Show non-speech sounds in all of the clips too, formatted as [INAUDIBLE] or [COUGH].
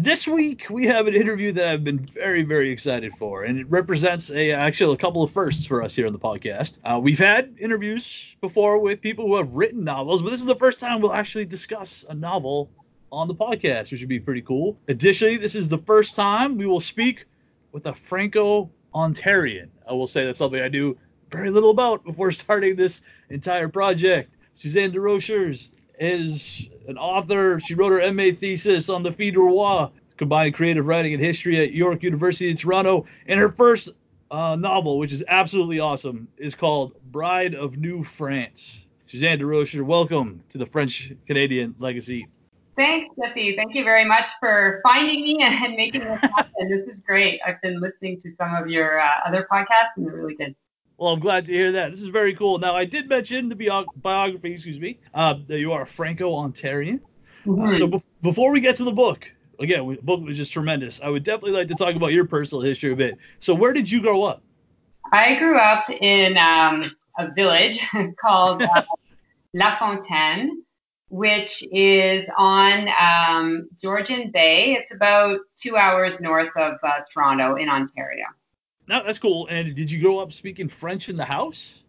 This week we have an interview that I've been very, very excited for, and it represents a actually a couple of firsts for us here on the podcast. Uh, we've had interviews before with people who have written novels, but this is the first time we'll actually discuss a novel on the podcast, which would be pretty cool. Additionally, this is the first time we will speak with a Franco Ontarian. I will say that's something I knew very little about before [LAUGHS] starting this entire project. Suzanne Desrochers is an author. She wrote her MA thesis on the Filles du Roi, combined creative writing and history at York University in Toronto. And her first uh, novel, which is absolutely awesome, is called Bride of New France. Suzanne Desrochers, welcome to the French Canadian Legacy. Thanks, Jesse. Thank you very much for finding me [LAUGHS] and making this happen. this is great. I've been listening to some of your uh, other podcasts, and they're really good. Well, I'm glad to hear that. This is very cool. Now, I did mention the biog- biography, excuse me, uh, that you are a Franco Ontarian. Mm-hmm. Uh, so be- before we get to the book, again, the book was just tremendous. I would definitely like to talk about your personal history a bit. So, where did you grow up? I grew up in um, a village [LAUGHS] called uh, [LAUGHS] La Fontaine, which is on um, Georgian Bay. It's about two hours north of uh, Toronto in Ontario. No, that's cool. And did you grow up speaking French in the house?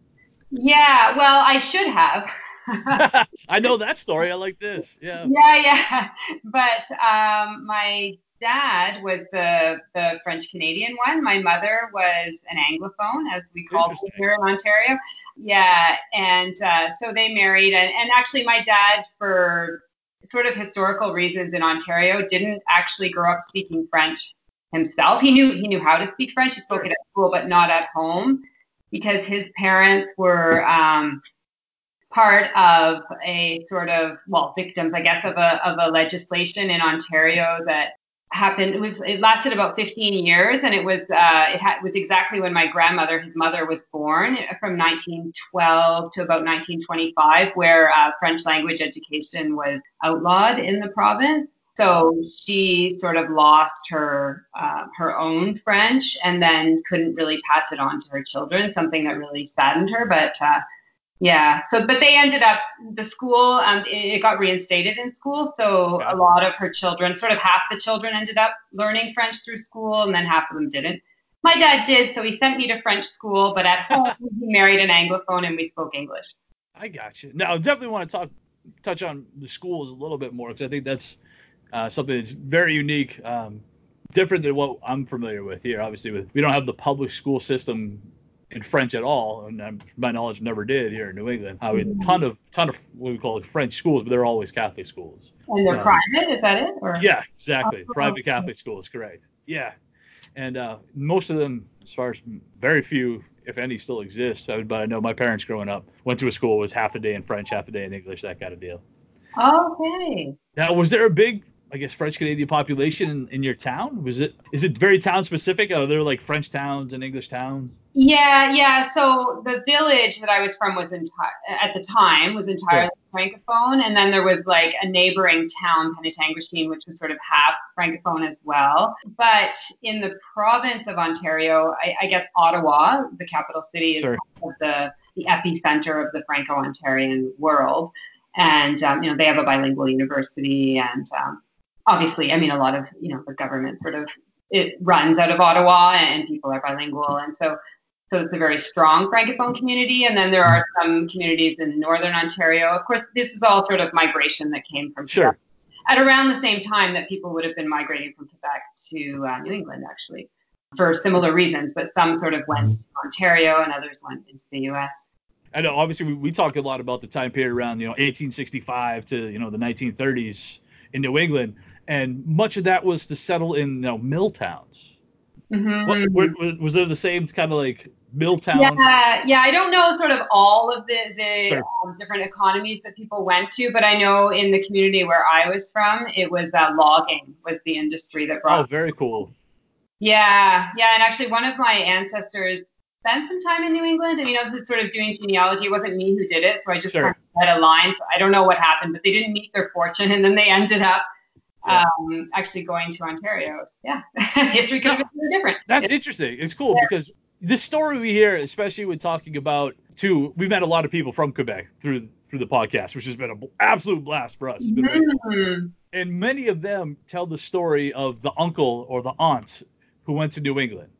Yeah, well, I should have. [LAUGHS] I know that [LAUGHS] story. I like this. Yeah. Yeah, yeah. But um, my dad was the the French Canadian one. My mother was an Anglophone, as we call it here in Ontario. Yeah, and uh, so they married, and, and actually, my dad, for sort of historical reasons in Ontario, didn't actually grow up speaking French himself. He knew he knew how to speak French. He spoke it at school, but not at home, because his parents were. Um, part of a sort of well victims i guess of a of a legislation in ontario that happened it was it lasted about 15 years and it was uh, it ha- was exactly when my grandmother his mother was born from 1912 to about 1925 where uh, french language education was outlawed in the province so she sort of lost her uh, her own french and then couldn't really pass it on to her children something that really saddened her but uh, yeah. So, but they ended up the school. Um, it, got reinstated in school. So a lot of her children, sort of half the children, ended up learning French through school, and then half of them didn't. My dad did, so he sent me to French school. But at home, [LAUGHS] he married an Anglophone, and we spoke English. I got you. Now, I definitely want to talk touch on the schools a little bit more because I think that's uh, something that's very unique, um, different than what I'm familiar with here. Obviously, with we don't have the public school system in French at all, and my knowledge, never did here in New England. I mean, ton of ton of what we call French schools, but they're always Catholic schools. And they're Um, private, is that it? Or Yeah, exactly. Oh. Private Catholic schools, correct. Yeah, and uh, most of them, as far as very few, if any, still exist. I- But I know my parents growing up went to a school was half a day in French, half a day in English, that kind of deal. Okay. Now, was there a big, I guess, French Canadian population in, in your town? Was it is it very town specific? Are there like French towns and English towns? Yeah, yeah. So the village that I was from was entire at the time was entirely francophone, and then there was like a neighboring town, Penetanguishene, which was sort of half francophone as well. But in the province of Ontario, I, I guess Ottawa, the capital city, is Sure. kind of the the epicenter of the Franco-Ontarian world, and um, you know they have a bilingual university, and um, obviously, I mean, a lot of you know the government sort of it runs out of Ottawa, and people are bilingual, and so so it's a very strong francophone community. And then there are some communities in northern Ontario. Of course, this is all sort of migration that came from Sure. Quebec at around the same time that people would have been migrating from Quebec to uh, New England, actually, for similar reasons. But some sort of went to Ontario, and others went into the U.S. I know. Obviously, we, we talk a lot about the time period around you know 1865 to you know the 1930s in New England, and much of that was to settle in you know mill towns. Mhm. What, was, was there the same kind of like Milltown. Yeah, yeah. I don't know sort of all of the the um, different economies that people went to, but I know in the community where I was from, it was uh, logging was the industry that brought. Oh, very cool. Yeah, yeah, and actually, one of my ancestors spent some time in New England. I mean, I was just sort of doing genealogy. It wasn't me who did it, so I just Sure. kind of had a line. So I don't know what happened, but they didn't meet their fortune, and then they ended up Yeah. um, actually going to Ontario. Yeah, history could have been different. That's interesting. It's cool because this story we hear, especially when talking about too, we've met a lot of people from Quebec through through the podcast, which has been an absolute blast for us. It's been very Mhm. and many of them tell the story of the uncle or the aunt who went to New England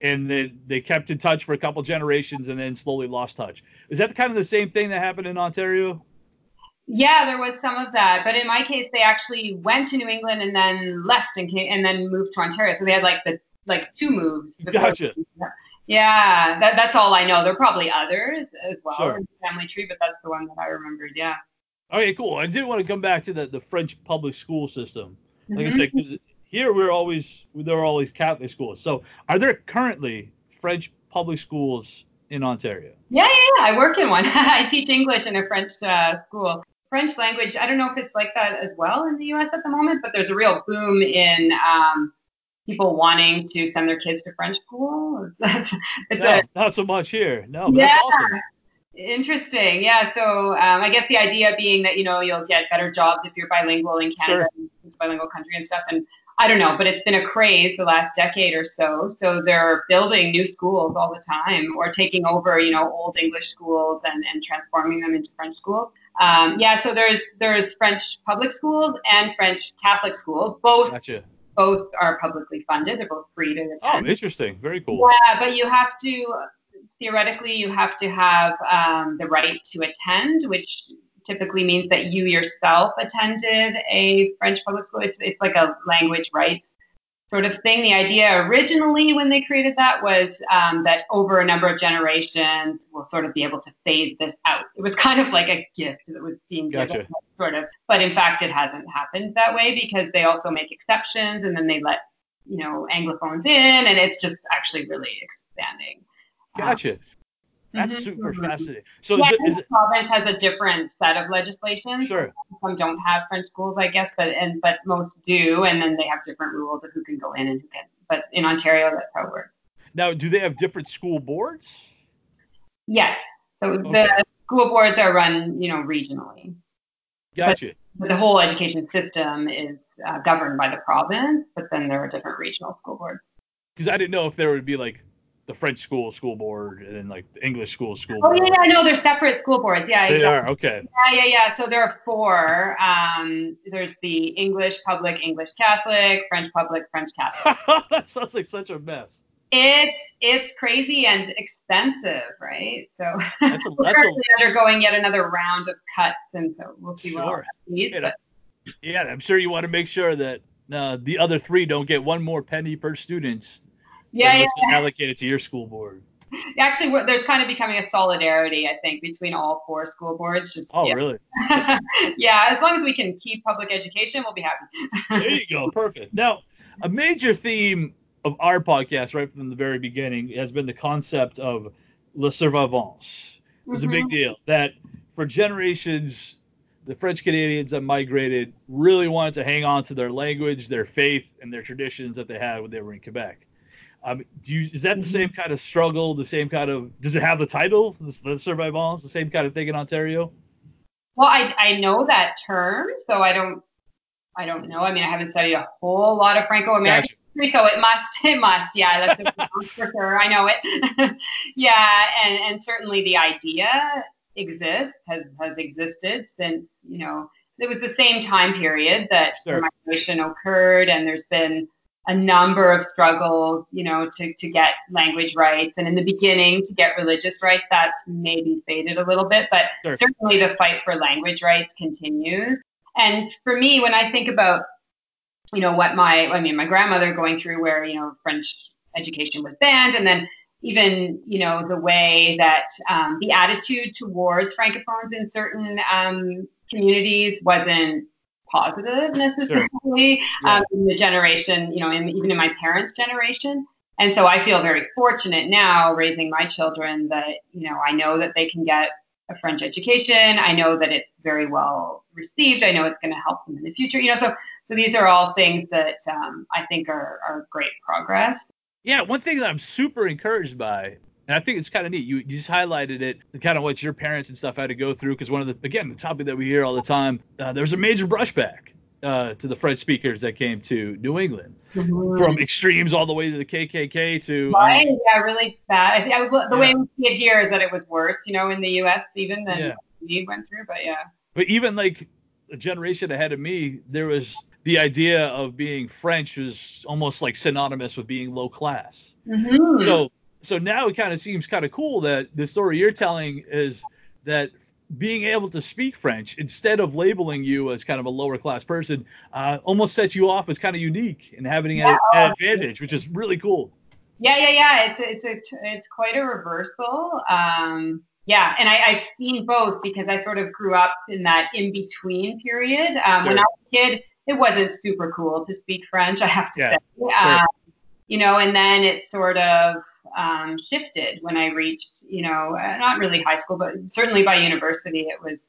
and then they kept in touch for a couple generations and then slowly lost touch. Is that kind of the same thing that happened in Ontario? Yeah, there was some of that, but in my case, they actually went to New England and then left and came and then moved to Ontario. So they had like the like two moves. Gotcha. Yeah, that, that's all I know. There are probably others as well Sure. in the family tree, but that's the one that I remembered. Yeah. Okay, cool. I did want to come back to the, the French public school system. Like I Mhm. said, because here we're always there are always Catholic schools. So are there currently French public schools in Ontario? Yeah, yeah, yeah. I work in one. [LAUGHS] I teach English in a French uh, school. French language, I don't know if it's like that as well in the US at the moment, but there's a real boom in um, people wanting to send their kids to French school. [LAUGHS] That's, it's no, a, not so much here. No, but that's Yeah. awesome. Interesting. Yeah. So um, I guess the idea being that, you know, you'll get better jobs if you're bilingual in Canada. It's a bilingual country and stuff. And I don't know, but it's been a craze the last decade or so. So they're building new schools all the time or taking over, you know, old English schools and, and transforming them into French schools. Um, yeah. So there's there's French public schools and French Catholic schools. Both Gotcha. both are publicly funded. They're both free to attend. Oh, attend. interesting. Very cool. Yeah, but you have to theoretically you have to have um, the right to attend, which typically means that you yourself attended a French public school. It's it's like a language rights sort of thing. The idea originally when they created that was um, that over a number of generations we'll sort of be able to phase this out. It was kind of like a gift that was being given, Gotcha. sort of. But in fact, it hasn't happened that way because they also make exceptions and then they let you know anglophones in, and it's just actually really expanding. Gotcha. That's Mhm. super fascinating. So Yeah, is is it province has a different set of legislation. sure? Some don't have French schools, I guess, but and but most do, and then they have different rules of who can go in and who can. But in Ontario, that's how it works. Now, do they have different school boards? Yes. So Okay. the school boards are run, you know, regionally. Gotcha. But the whole education system is uh, governed by the province, but then there are different regional school boards. Because I didn't know if there would be like the French school school board and then like the English school school Oh board. yeah, yeah, no, they're separate school boards. Yeah, They exactly. are okay. Yeah, yeah, yeah. So there are four. Um, there's the English public, English Catholic, French public, French Catholic. [LAUGHS] that sounds like such a mess. It's it's crazy and expensive, right? So [LAUGHS] That's a we're that's a undergoing yet another round of cuts, and so we'll see what Sure. that needs. You know, But yeah. I'm sure you want to make sure that uh, the other three don't get one more penny per student. Yeah, yeah. allocated to your school board. Actually, there's kind of becoming a solidarity, I think, between all four school boards. Just Oh, yeah. really? [LAUGHS] yeah, as long as we can keep public education, we'll be happy. [LAUGHS] There you go. Perfect. Now, a major theme of our podcast, right from the very beginning, has been the concept of le survivance. It's a big Mhm. deal that for generations, the French Canadians that migrated really wanted to hang on to their language, their faith, and their traditions that they had when they were in Quebec. Um, do you, is that the Mhm. same kind of struggle? The same kind of does it have the title, the, the survivance, the same kind of thing in Ontario? Well, I I know that term, so I don't I don't know. I mean, I haven't studied a whole lot of Franco-American Gotcha. history, so it must it must. Yeah, that's a, [LAUGHS] for sure. I know it. [LAUGHS] yeah, and and certainly the idea exists has has existed since you know it was the same time period that Sure. the migration occurred, and there's been a number of struggles, you know, to, to get language rights. And in the beginning, to get religious rights, that's maybe faded a little bit, but Sure. certainly the fight for language rights continues. And for me, when I think about, you know, what my, I mean, my grandmother going through where, you know, French education was banned, and then even, you know, the way that um, the attitude towards Francophones in certain um, communities wasn't positive necessarily Yeah. um, in the generation, you know, in, even in my parents' generation. And so I feel very fortunate now raising my children that, you know, I know that they can get a French education. I know that it's very well received. I know it's going to help them in the future. You know, so so these are all things that um, I think are are great progress. Yeah, one thing that I'm super encouraged by, and I think it's kind of neat. You, you just highlighted it, kind of what your parents and stuff had to go through. Because one of the again the topic that we hear all the time, uh, there's a major brushback uh, to the French speakers that came to New England, mm-hmm. from extremes all the way to the KKK to right, um, yeah, really bad. I think I, the yeah. way we see it here is that it was worse, you know, in the U.S. even than yeah. we went through. But yeah, but even like a generation ahead of me, there was the idea of being French was almost like synonymous with being low class. Mm-hmm. So so now it kind of seems kind of cool that the story you're telling is that being able to speak French instead of labeling you as kind of a lower class person uh, almost sets you off as kind of unique and having yeah. an, an, advantage, which is really cool. Yeah, yeah, yeah. It's a, it's a it's quite a reversal. Um, yeah, and I, have seen both because I sort of grew up in that in between period. Um, sure. When I was a kid, it wasn't super cool to speak French. I have to yeah. say, sure. um, you know, and then it sort of um, shifted when I reached, you know, uh, not really high school, but certainly by university, it was,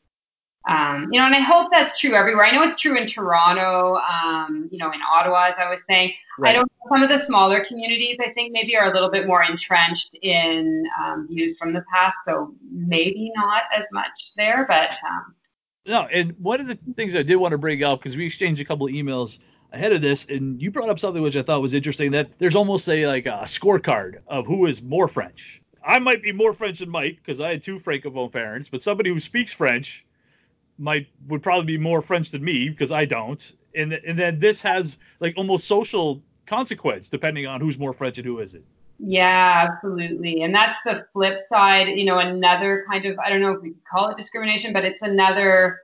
um, you know, and I hope that's true everywhere. I know it's true in Toronto, um, you know, in Ottawa, as I was saying. Right. I don't know, some of the smaller communities, I think maybe are a little bit more entrenched in um, views from the past. So maybe not as much there, but. Um, no, and one of the things I did want to bring up, because we exchanged a couple of emails ahead of this, and you brought up something which I thought was interesting that there's almost a like a scorecard of who is more French. I might be more French than Mike because I had two francophone parents, but somebody who speaks French might would probably be more French than me because I don't. And and then this has like almost social consequence depending on who's more French and who isn't. Yeah, absolutely. And that's the flip side, you know, another kind of I don't know if we could call it discrimination, but it's another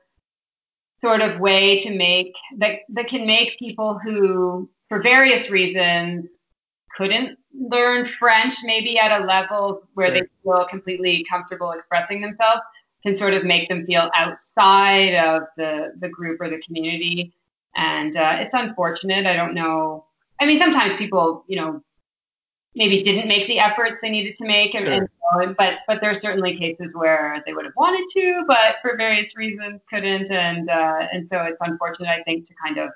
sort of way to make that that can make people who for various reasons couldn't learn french maybe at a level where sure. they feel completely comfortable expressing themselves can sort of make them feel outside of the the group or the community. And uh, it's unfortunate. I don't know. I mean sometimes people you know maybe didn't make the efforts they needed to make and, sure. and, but but are certainly cases where they would have wanted to but for various reasons couldn't and uh, and so it's unfortunate i think to kind of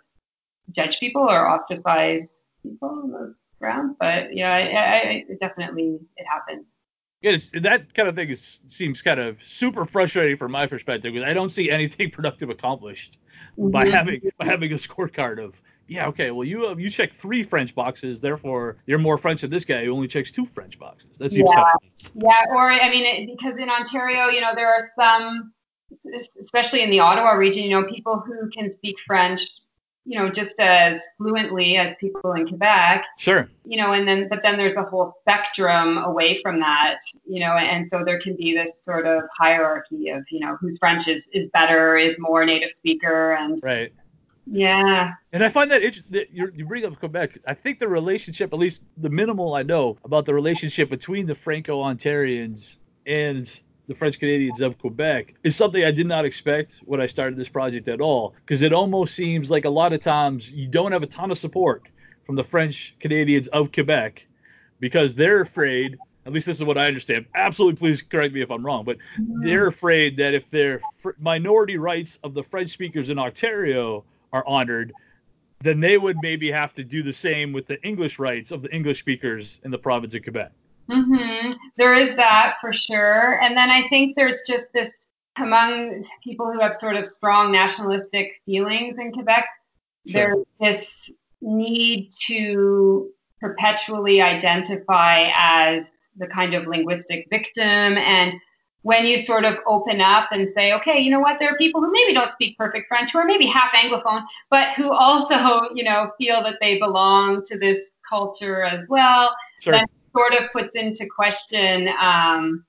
judge people or ostracize people on those grounds but yeah I, I, definitely it happens yeah, it's, that kind of thing is, seems kind of super frustrating from my perspective because I don't see anything [LAUGHS] productive accomplished mm-hmm. by having by having a scorecard of yeah, okay, well you uh, you check three French boxes, therefore you're more French than this guy who only checks two French boxes. That seems yeah, yeah. Or I mean, it, because in Ontario, you know, there are some, especially in the Ottawa region, you know, people who can speak French, you know, just as fluently as people in Quebec. Sure. You know, and then but then there's a whole spectrum away from that, you know, and so there can be this sort of hierarchy of you know whose French is is better, is more native speaker, and right yeah. And I find that, it, that you bring up Quebec. I think the relationship, at least the minimal I know about the relationship between the Franco Ontarians and the French Canadians of Quebec, is something I did not expect when I started this project at all. Because it almost seems like a lot of times you don't have a ton of support from the French Canadians of Quebec because they're afraid at least this is what I understand. Absolutely, please correct me if I'm wrong, but they're mm-hmm. afraid that if their minority rights of the French speakers in Ontario are honored, then they would maybe have to do the same with the English rights of the English speakers in the province of Quebec. Mm-hmm. There is that for sure. And then I think there's just this among people who have sort of strong nationalistic feelings in Quebec, sure. there's this need to perpetually identify as the kind of linguistic victim and when you sort of open up and say, okay, you know what, there are people who maybe don't speak perfect French, who are maybe half Anglophone, but who also, [LAUGHS] you know, feel that they belong to this culture as well, sure. that sort of puts into question, um,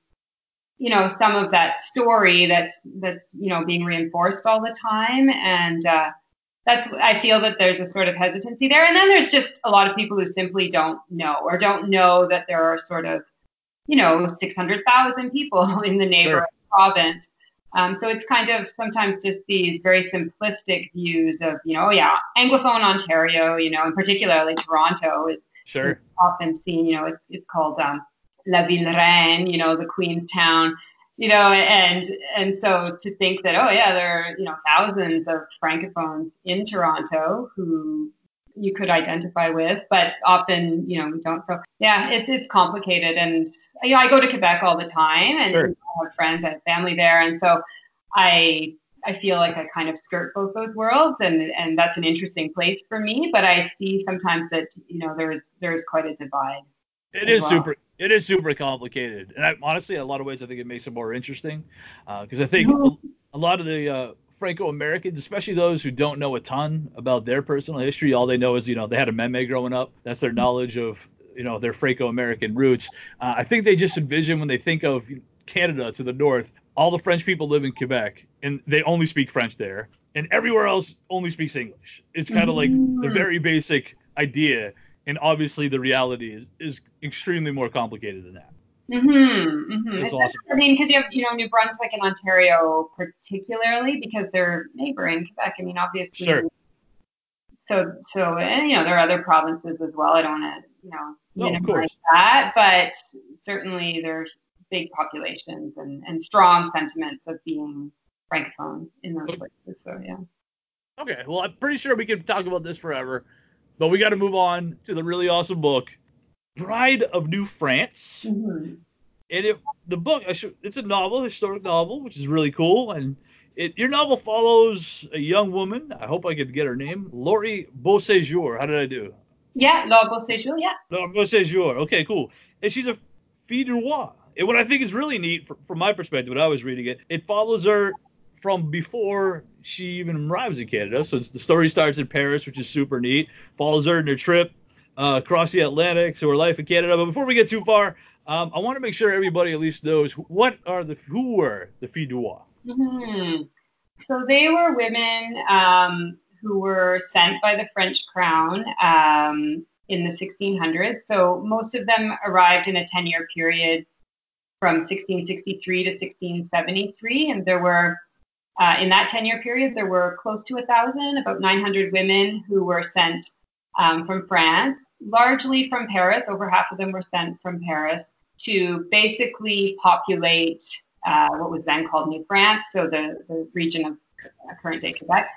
you know, some of that story that's that's you know being reinforced all the time, and uh, that's I feel that there's a sort of hesitancy there, and then there's just a lot of people who simply don't know or don't know that there are sort of you know, 600,000 people [LAUGHS] in the neighboring sure. province. Um, so it's kind of sometimes just these very simplistic views of, you know, oh yeah, Anglophone Ontario, you know, and particularly Toronto is, sure. often seen, you know, it's, it's called um, La Ville Reine, you know, the Queen's town. you know, and and so to think that oh yeah, there are you know thousands of francophones in Toronto who you could identify with, but often you know we don't. So yeah, it's it's complicated, and you know I go to Quebec all the time, and Sure. I have friends, I have family there, and so I I feel like I kind of skirt both those worlds, and and that's an interesting place for me. But I see sometimes that you know there's there's quite a divide. It is well. super. It is super complicated, and I, honestly, in a lot of ways, I think it makes it more interesting because I think Mhm. a, a lot of the uh, Franco Americans, especially those who don't know a ton about their personal history, all they know is you know they had a meme growing up. That's their knowledge of you know their Franco American roots. Uh, I think they just envision when they think of Canada to the north, all the French people live in Quebec, and they only speak French there, and everywhere else only speaks English. It's kind of like the Mhm. very basic idea and obviously the reality is is extremely more complicated than that. Mm-hmm, mm-hmm. It's awesome. I mean, because you have, you know, New Brunswick and Ontario, particularly because they're neighboring Quebec. I mean, obviously. Sure. So, so, and you know, there are other provinces as well. I don't want to, you know, No, minimize that, but certainly there's big populations and, and strong sentiments of being francophone in those places. So, yeah. Okay, well, I'm pretty sure we could talk about this forever, but we got to move on to the really awesome book, Bride of New France. Mm-hmm. And it, the book, it's a novel, historic novel, which is really cool. And it, your novel follows a young woman. I hope I could get her name, Laurie Beauséjour. How did I do? Yeah, Laure Beauséjour. Yeah. Laurie Beauséjour. Okay, cool. And she's a fille du roi. And what I think is really neat, fr- from my perspective, when I was reading it, it follows her from before she even arrives in Canada. So it's, the story starts in Paris, which is super neat. Follows her in her trip uh, across the Atlantic, so her life in Canada. But before we get too far, um, I want to make sure everybody at least knows what are the who were the filles du roi. hmm So they were women um, who were sent by the French crown um, in the 1600s. So most of them arrived in a 10 year period from 1663 to 1673. And there were, uh, in that 10 year period, there were close to a thousand, about 900 women who were sent um, from France, largely from Paris. Over half of them were sent from Paris to basically populate uh, what was then called New France, so the, the region of uh, current day Quebec,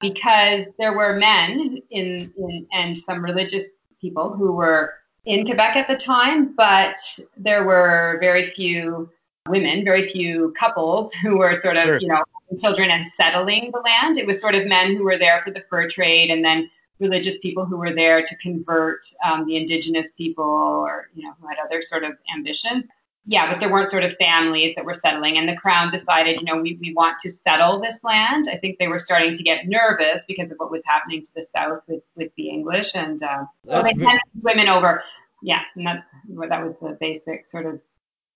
because there were men in, in and some religious people who were in Quebec at the time, but there were very few women, very few couples who were sort of, Sure. you know, children and settling the land. It was sort of men who were there for the fur trade and then religious people who were there to convert um, the indigenous people or, you know, who had other sort of ambitions. Yeah, but there weren't sort of families that were settling. And the crown decided, you know, we, we want to settle this land. I think they were starting to get nervous because of what was happening to the south with, with the English. And uh, they sent women over. Yeah, and that's what that was the basic sort of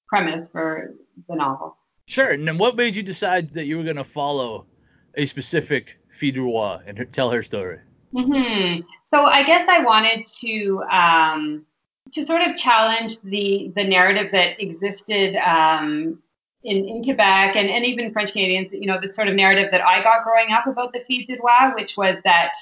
premise for the novel. Sure. And then what made you decide that you were going to follow a specific fille du and her, tell her story? Hmm So I guess I wanted to um, to sort of challenge the the narrative that existed um, in in Quebec and, and even French Canadians. You know, the sort of narrative that I got growing up about the Filles du Roi, which was that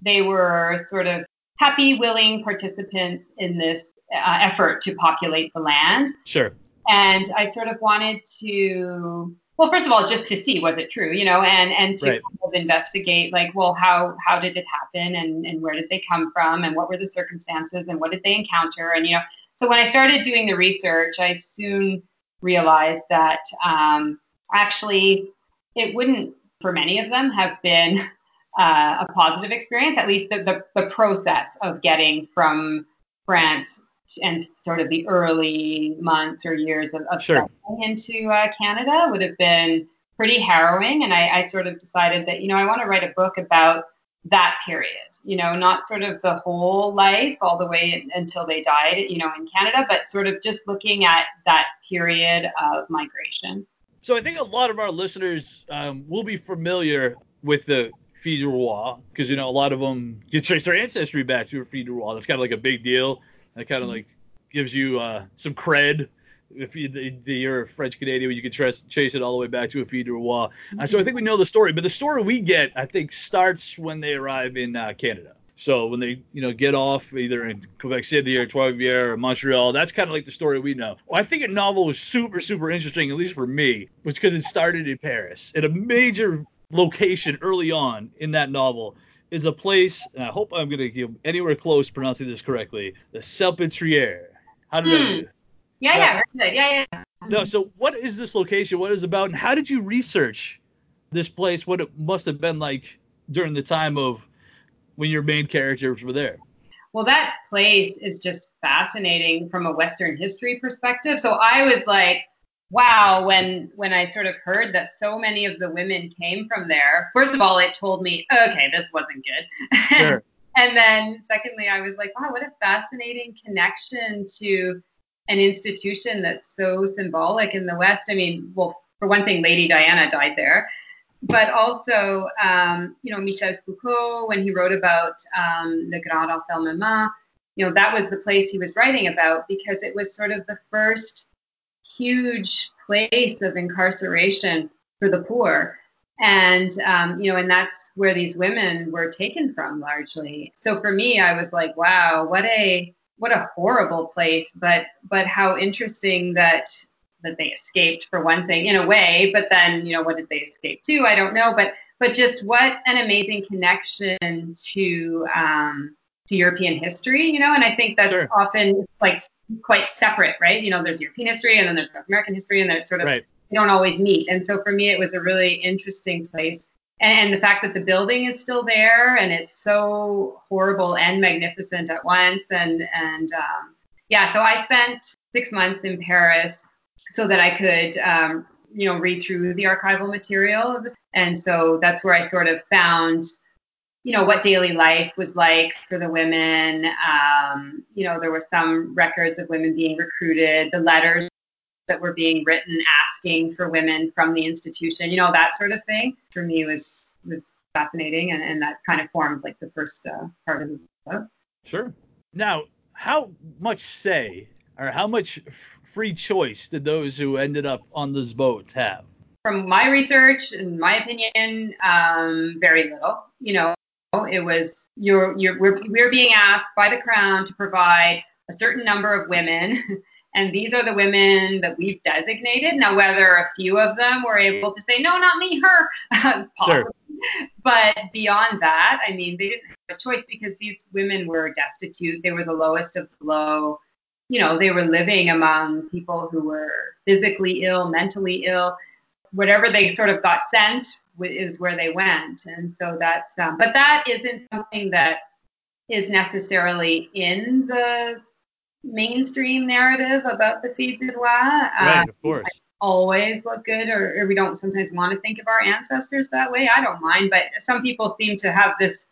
they were sort of happy, willing participants in this uh, effort to populate the land Sure. and I sort of wanted to well first of all just to see was it true you know and and to Right. kind of investigate like well how how did it happen and and where did they come from and what were the circumstances and what did they encounter and you know so when I started doing the research I soon realized that um, actually it wouldn't for many of them have been uh, a positive experience at least the, the, the process of getting from France and sort of the early months or years of, of Sure. into uh, Canada would have been pretty harrowing. And I, I sort of decided that, you know, I want to write a book about that period, you know, not sort of the whole life all the way until they died, you know, in Canada, but sort of just looking at that period of migration. So I think a lot of our listeners um, will be familiar with the Filles du Roi because you know a lot of them you trace their ancestry back to a Filles du Roi. That's kind of like a big deal. That kind of like gives you uh, some cred. If you, the, the, you're a French Canadian, you can trace, chase it all the way back to a Roi. Uh, so I think we know the story, but the story we get, I think, starts when they arrive in uh, Canada. So when they, you know, get off either in Quebec City or Trois-Rivières or Montreal, that's kind of like the story we know. Well, I think a novel was super, super interesting, at least for me, was because it started in Paris. At a major location early on in that novel is a place, and I hope I'm going to give anywhere close pronouncing this correctly, the Salpêtrière. How did Hmm. I do? Yeah, Yeah. yeah. Yeah, yeah. No, so what is this location? What is it about? And how did you research this place? What it must have been like during the time of when your main characters were there? Well, that place is just fascinating from a Western history perspective. So I was like, wow, when when I sort of heard that so many of the women came from there. First of all, it told me, okay, this wasn't good. Sure. [LAUGHS] and then secondly, I was like, wow, what a fascinating connection to an institution that's so symbolic in the West. I mean, well, for one thing, Lady Diana died there but also, um, you know, Michel Foucault, when he wrote about um, Le Grand Enfermement, you know, that was the place he was writing about because it was sort of the first huge place of incarceration for the poor. And, um, you know, and that's where these women were taken from largely. So for me, I was like, wow, what a, what a horrible place, but, but how interesting that that they escaped for one thing in a way but then you know what did they escape to i don't know but but just what an amazing connection to um to european history you know and i think that's Sure. often like quite separate right you know there's european history and then there's north american history and there's sort of Right. they don't always meet and so for me it was a really interesting place and, and the fact that the building is still there and it's so horrible and magnificent at once and and um, yeah so i spent six months in paris so that I could, um, you know, read through the archival material. And so that's where I sort of found, you know, what daily life was like for the women. Um, you know, there were some records of women being recruited, the letters that were being written asking for women from the institution, you know, that sort of thing. For me was was fascinating, and, and that kind of formed like the first uh, part of the book. Sure. Now, how much say or how much f- free choice did those who ended up on this boat have? from my research and my opinion, um, very little. You know, it was you're you're we're, we're being asked by the crown to provide a certain number of women, [LAUGHS] and these are the women that we've designated. Now, whether a few of them were able to say no, not me, her, [LAUGHS] possibly. But beyond that, I mean, they didn't have a choice because these women were destitute. They were the lowest of the low. You know, they were living among people who were physically ill, mentally ill whatever they sort of got sent is where they went. And so that's um, but that isn't something that is necessarily in the mainstream narrative about the filles du roi Right, uh, of course. always look good or, or we don't sometimes want to think of our ancestors that way. I don't mind but some people seem to have this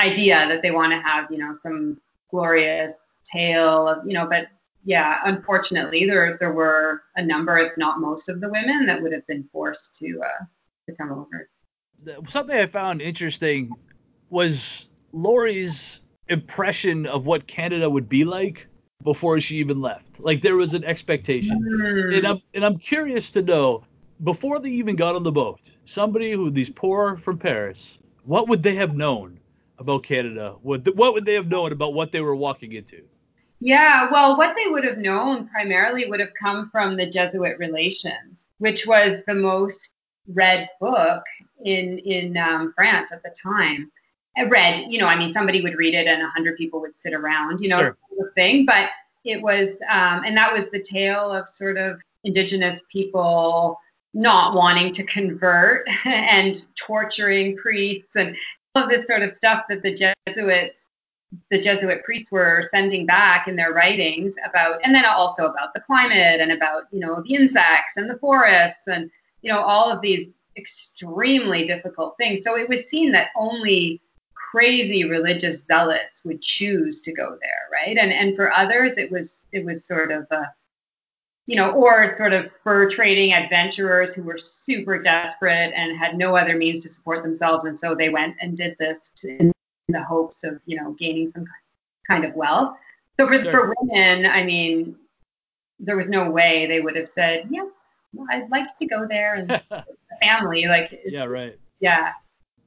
idea that they want to have you know some glorious tale of you know but yeah, unfortunately, there there were a number, if not most, of the women that would have been forced to uh, to come over. Something I found interesting was Lori's impression of what Canada would be like before she even left. Like there was an expectation, Mm. and I'm and I'm curious to know before they even got on the boat, somebody who these poor from Paris, what would they have known about Canada? What what would they have known about what they were walking into? Yeah, well, what they would have known primarily would have come from the Jesuit Relations, which was the most read book in in um, France at the time. I read, you know, I mean, somebody would read it and a hundred people would sit around, you know, Sure. sort of thing. But it was, um, and that was the tale of sort of indigenous people not wanting to convert [LAUGHS] and torturing priests and all of this sort of stuff that the Jesuits the Jesuit priests were sending back in their writings about, and then also about the climate and about, you know, the insects and the forests and, you know, all of these extremely difficult things. So it was seen that only crazy religious zealots would choose to go there, right? And and for others, it was it was sort of a, you know, or sort of fur trading adventurers who were super desperate and had no other means to support themselves, and so they went and did this to, in the hopes of you know gaining some kind of wealth. So for, Sure. for women, I mean, there was no way they would have said yes. Well, I'd like to go there and [LAUGHS] family, like Yeah, right. yeah,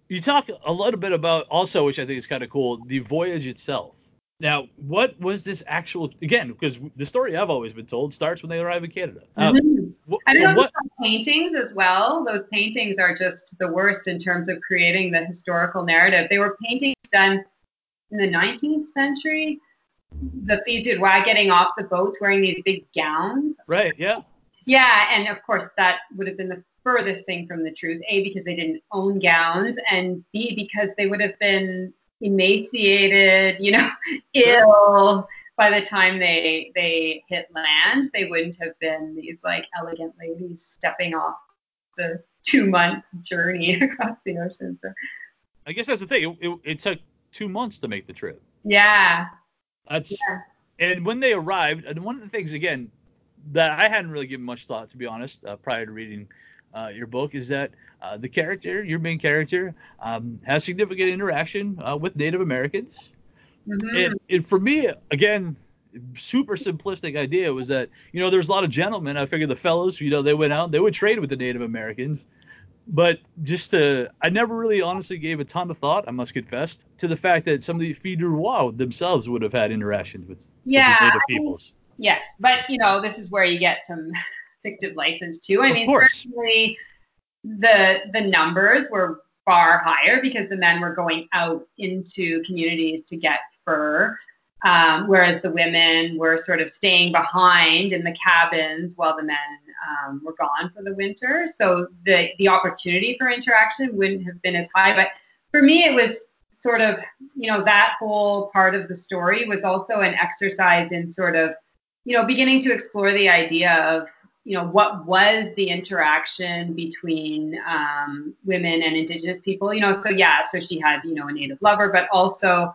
You talk a little bit about also, which I think is kind of cool, the voyage itself. Now, what was this actual again? Because the story I've always been told starts when they arrive in Canada. Um, mm-hmm. I don't so know what, paintings as well. Those paintings are just the worst in terms of creating the historical narrative. They were paintings done in the 19th century. The Filles du Roi getting off the boats wearing these big gowns. Right. Yeah. Yeah, and of course that would have been the furthest thing from the truth. A because they didn't own gowns, and B because they would have been emaciated, you know, [LAUGHS] ill by the time they they hit land. They wouldn't have been these like elegant ladies stepping off the two month journey [LAUGHS] across the ocean. So. I guess that's the thing. It, it, it, took two months to make the trip. Yeah. That's yeah. and when they arrived, and one of the things again that I hadn't really given much thought to be honest uh, prior to reading uh, your book is that uh, the character, your main character, um, has significant interaction uh, with Native Americans. Mm-hmm. And, and for me, again, super simplistic idea was that you know there's a lot of gentlemen. I figured the fellows, you know, they went out, they would trade with the Native Americans. But just to, I never really honestly gave a ton of thought, I must confess, to the fact that some of the Filles du Roi themselves would have had interactions with, yeah, with the Native peoples. Yes, but you know, this is where you get some [LAUGHS] fictive license too. I of mean, course. certainly the the numbers were far higher because the men were going out into communities to get fur, um, whereas the women were sort of staying behind in the cabins while the men um, were gone for the winter. So the the opportunity for interaction wouldn't have been as high. But for me, it was sort of you know that whole part of the story was also an exercise in sort of you know beginning to explore the idea of you know what was the interaction between um, women and indigenous people you know so yeah so she had you know a native lover but also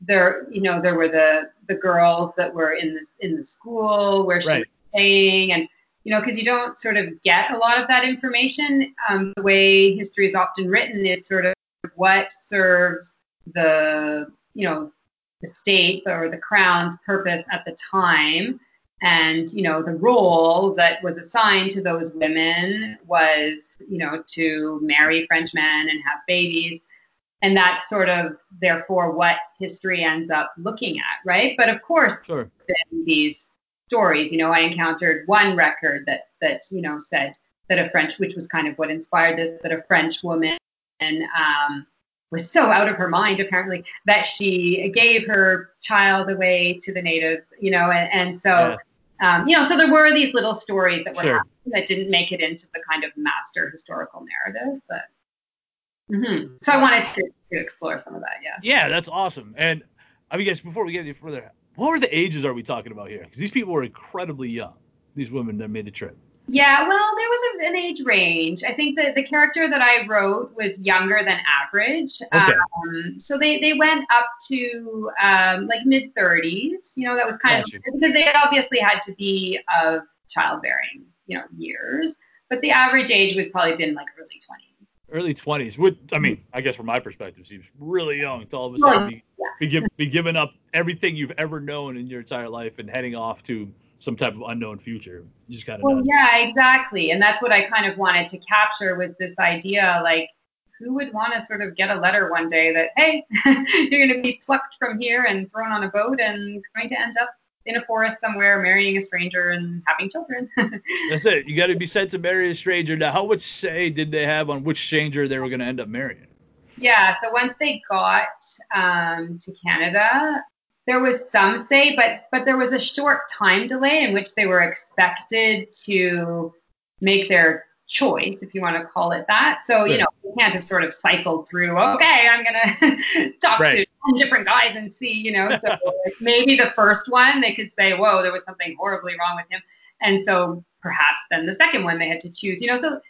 there you know there were the the girls that were in this in the school where she right. was staying and you know because you don't sort of get a lot of that information um, the way history is often written is sort of what serves the you know the state or the crown's purpose at the time and you know the role that was assigned to those women was you know to marry french men and have babies. And that's sort of therefore what history ends up looking at right? But of course sure. these stories you know i encountered one record that that you know said that a french which was kind of what inspired this that a french woman um, was so out of her mind apparently that she gave her child away to the natives you know and, and so yeah um, you know, so there were these little stories that were sure. that didn't make it into the kind of master historical narrative, but mm-hmm. so I wanted to, to explore some of that. Yeah. Yeah, that's awesome. And I mean, guys, before we get any further, what were the ages are we talking about here? Because these people were incredibly young. These women that made the trip. Yeah, well, there was a, an age range. I think that the character that I wrote was younger than average. Okay. Um, so they, they went up to um, like mid 30s. You know, that was kind of because they obviously had to be of childbearing, you know, years. But the average age would probably been like early 20s. Early 20s. Would I mean, I guess from my perspective, seems really young to all of a sudden be, yeah. be, give, be giving up everything you've ever known in your entire life and heading off to some type of unknown future. You just gotta well, know. Yeah, exactly. And that's what I kind of wanted to capture was this idea like who would want to sort of get a letter one day that, hey, [LAUGHS] you're going to be plucked from here and thrown on a boat and going to end up in a forest somewhere, marrying a stranger and having children. [LAUGHS] That's it. You got to be sent to marry a stranger. Now, how much say did they have on which stranger they were going to end up marrying? Yeah. So once they got um, to Canada, there was some say, but but there was a short time delay in which they were expected to make their choice, if you want to call it that. So, you know, you can't have sort of cycled through, okay, I'm going [LAUGHS] to talk right. to 10 different guys and see, you know. So [LAUGHS] maybe the first one, they could say, whoa, there was something horribly wrong with him. And so perhaps then the second one they had to choose, you know. So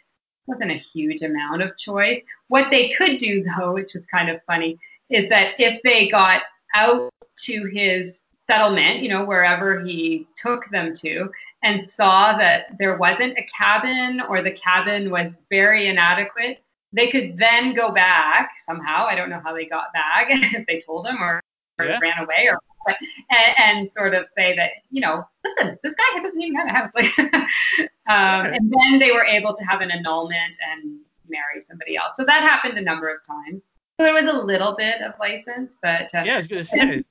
wasn't a huge amount of choice. What they could do, though, which was kind of funny, is that if they got out to his settlement, you know, wherever he took them to, and saw that there wasn't a cabin or the cabin was very inadequate, they could then go back somehow. I don't know how they got back, [LAUGHS] if they told him or, or yeah. ran away or and, and, sort of say that, you know, listen, this guy doesn't even have a house. [LAUGHS] Like, um, yeah. And then they were able to have an annulment and marry somebody else. So that happened a number of times. So there was a little bit of license, but uh, yeah, I was gonna say,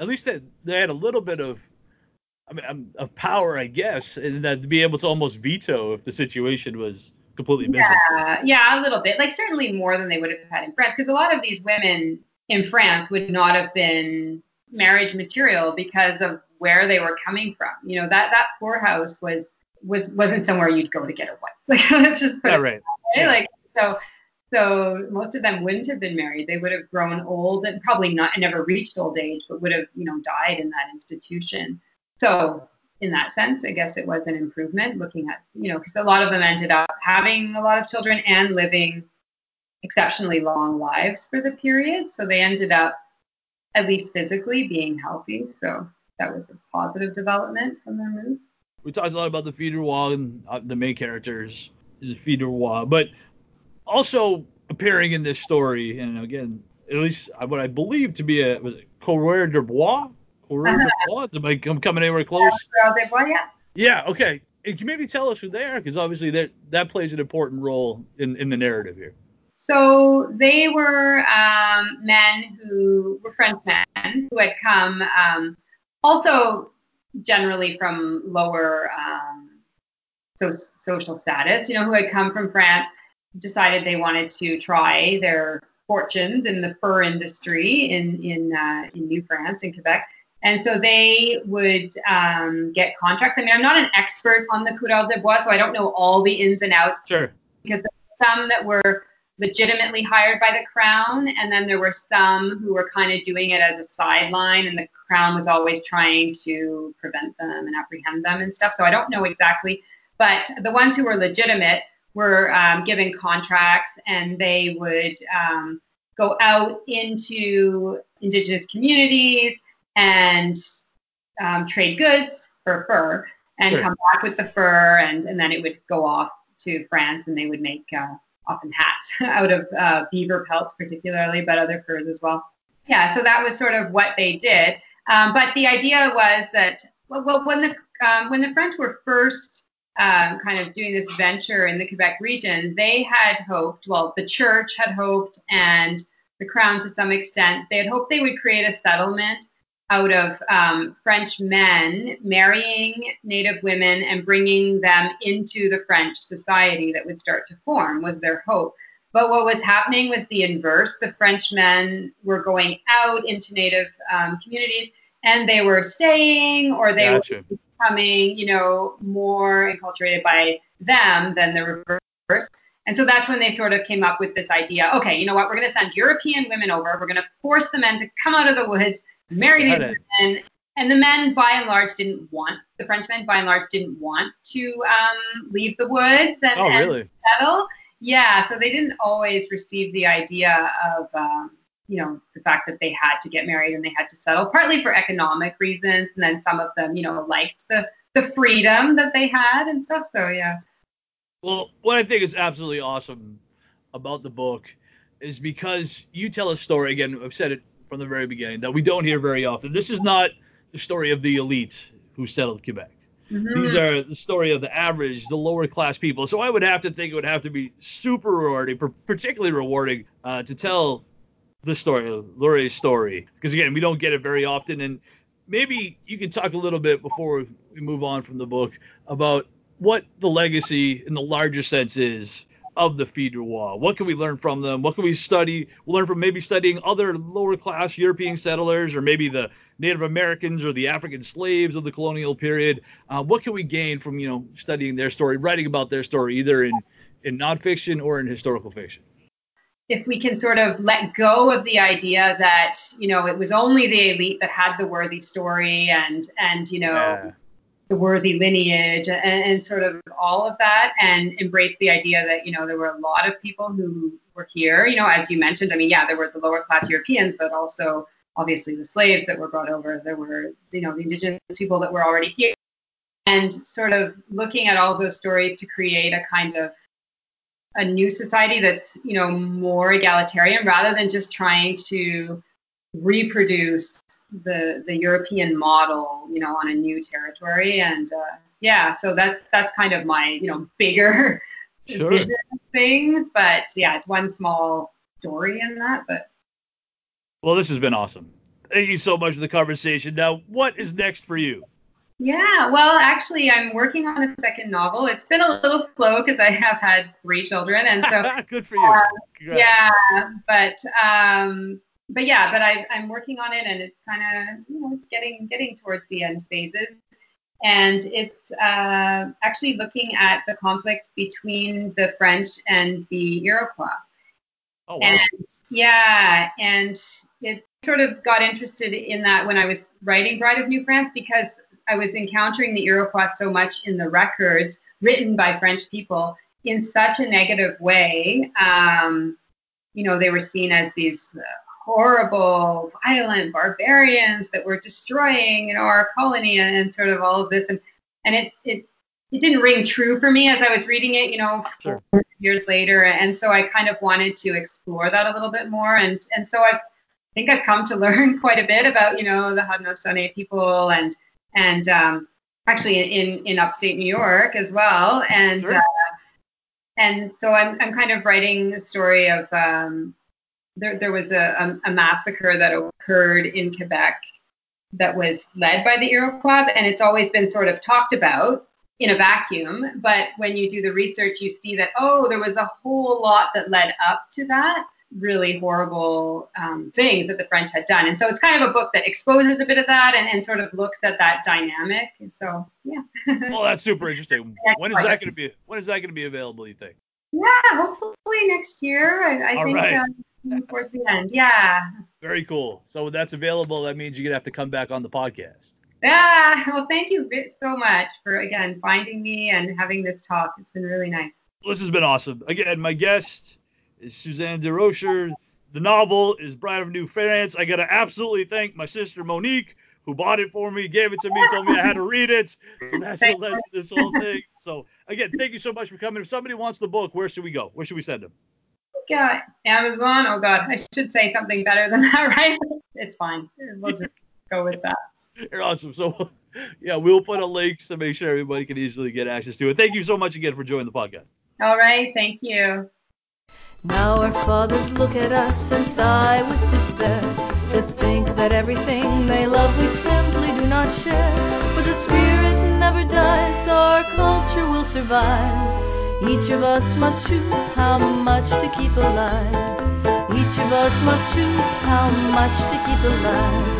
at least they, they had a little bit of, I mean, um, of power, I guess, and that to be able to almost veto if the situation was completely miserable. Yeah, yeah, a little bit. Like certainly more than they would have had in France, because a lot of these women in France would not have been marriage material because of where they were coming from. You know that that poorhouse was was wasn't somewhere you'd go to get a wife. [LAUGHS] Like let's just put yeah, it right. Yeah. Like so so most of them wouldn't have been married. They would have grown old and probably not never reached old age, but would have, you know, died in that institution. So in that sense, I guess it was an improvement looking at, you know, because a lot of them ended up having a lot of children and living exceptionally long lives for the period. So they ended up at least physically being healthy. So that was a positive development from their move. We talked a lot about the Filles du Roi and uh, the main characters the Filles du Roi, but also appearing in this story, and again, at least what I believe to be a was it de Bois. Coureur de Bois. Am I coming anywhere close? Yeah, Bois, yeah. Yeah. Okay. Can you maybe tell us who they are? Because obviously that that plays an important role in in the narrative here. So they were um, men who were French men who had come, um, also generally from lower um, so social status. You know, who had come from France decided they wanted to try their fortunes in the fur industry in in uh, in New France in Quebec. And so they would um, get contracts. I mean, I'm not an expert on the Coureurs de Bois, so I don't know all the ins and outs. Sure. Because some that were legitimately hired by the crown, and then there were some who were kind of doing it as a sideline, and the crown was always trying to prevent them and apprehend them and stuff. So I don't know exactly, but the ones who were legitimate were um, given contracts and they would um, go out into indigenous communities and um, trade goods for fur and sure. come back with the fur and, and then it would go off to France and they would make uh, often hats [LAUGHS] out of uh, beaver pelts particularly but other furs as well. Yeah, so that was sort of what they did. Um, but the idea was that well, when the um, when the French were first um, kind of doing this venture in the Quebec region, they had hoped, well, the church had hoped, and the crown to some extent, they had hoped they would create a settlement out of um, French men marrying Native women and bringing them into the French society that would start to form, was their hope. But what was happening was the inverse. The French men were going out into Native um, communities and they were staying or they gotcha. were becoming, you know, more enculturated by them than the reverse. And so that's when they sort of came up with this idea okay, you know what, we're going to send European women over. We're going to force the men to come out of the woods, marry these women. And the men, by and large, didn't want, the Frenchmen, by and large, didn't want to um, leave the woods and, oh, really? and settle. Yeah, so they didn't always receive the idea of, um, you know the fact that they had to get married and they had to settle partly for economic reasons and then some of them you know liked the the freedom that they had and stuff so yeah well what i think is absolutely awesome about the book is because you tell a story again i've said it from the very beginning that we don't hear very often this is not the story of the elite who settled quebec Mm-hmm. These are the story of the average, the lower class people. So I would have to think it would have to be super rewarding, particularly rewarding, uh, to tell the story, Laurie's story, because again, we don't get it very often. And maybe you can talk a little bit before we move on from the book about what the legacy in the larger sense is of the du Roi. What can we learn from them? What can we study? We'll learn from maybe studying other lower class European settlers or maybe the Native Americans or the African slaves of the colonial period. Uh, what can we gain from, you know, studying their story, writing about their story, either in, in nonfiction or in historical fiction? If we can sort of let go of the idea that you know it was only the elite that had the worthy story and and you know yeah. the worthy lineage and, and, sort of all of that and embrace the idea that you know there were a lot of people who were here. You know as you mentioned i mean yeah there were the lower class europeans but also obviously the slaves that were brought over. There were you know the indigenous people that were already here. And sort of looking at all those stories to create a kind of a new society that's you know more egalitarian rather than just trying to reproduce the the European model you know on a new territory and uh, yeah so that's that's kind of my you know bigger [LAUGHS] sure. vision things but yeah it's one small story in that but Well, this has been awesome. Thank you so much for the conversation. Now, what is next for you? Yeah, well, actually, I'm working on a second novel. It's been a little slow because I have had three children, and so [LAUGHS] good for you. Uh, yeah, but um, but yeah, but I, I'm working on it, and it's kind of you know it's getting getting towards the end phases, and it's uh, actually looking at the conflict between the French and the Iroquois. Oh, wow. And yeah, and it's sort of got interested in that when I was writing Bride of New France because I was encountering the Iroquois so much in the records written by French people in such a negative way. Um, you know, they were seen as these horrible, violent barbarians that were destroying, you know, our colony and, and, sort of all of this. And and it it it didn't ring true for me as I was reading it, you know, sure. years later. And so I kind of wanted to explore that a little bit more. And and so I've, I think I've come to [LAUGHS] learn quite a bit about, you know, the Haudenosaunee people and and um, actually in in upstate New York as well. And sure. uh, and so I'm I'm kind of writing the story of um, there there was a, a, a massacre that occurred in Quebec that was led by the Iroquois, and it's always been sort of talked about in a vacuum. But when you do the research, you see that oh, there was a whole lot that led up to that really horrible um, things that the French had done. And so it's kind of a book that exposes a bit of that and, and sort of looks at that dynamic. And so, yeah. [LAUGHS] well, that's super interesting. When is that going to be? When is that going to be available? You think? Yeah, hopefully next year. I, I think right. um, towards the end. Yeah. Very cool. So when that's available. That means you're gonna have to come back on the podcast. Yeah. Well, thank you so much for again finding me and having this talk. It's been really nice. This has been awesome. Again, my guest is Suzanne DesRochers. The novel is Bride of New France. I got to absolutely thank my sister Monique, who bought it for me, gave it to me, told me I had to read it. So that's what led to this whole thing. So, again, thank you so much for coming. If somebody wants the book, where should we go? Where should we send them? Yeah, Amazon. Oh, God. I should say something better than that, [LAUGHS] right? It's fine. We'll just go with that. You're awesome. So, yeah, we'll put a link to make sure everybody can easily get access to it. Thank you so much again for joining the podcast. All right. Thank you. Now our fathers look at us and sigh with despair to think that everything they love we simply do not share. But the spirit never dies, our culture will survive. Each of us must choose how much to keep alive. Each of us must choose how much to keep alive.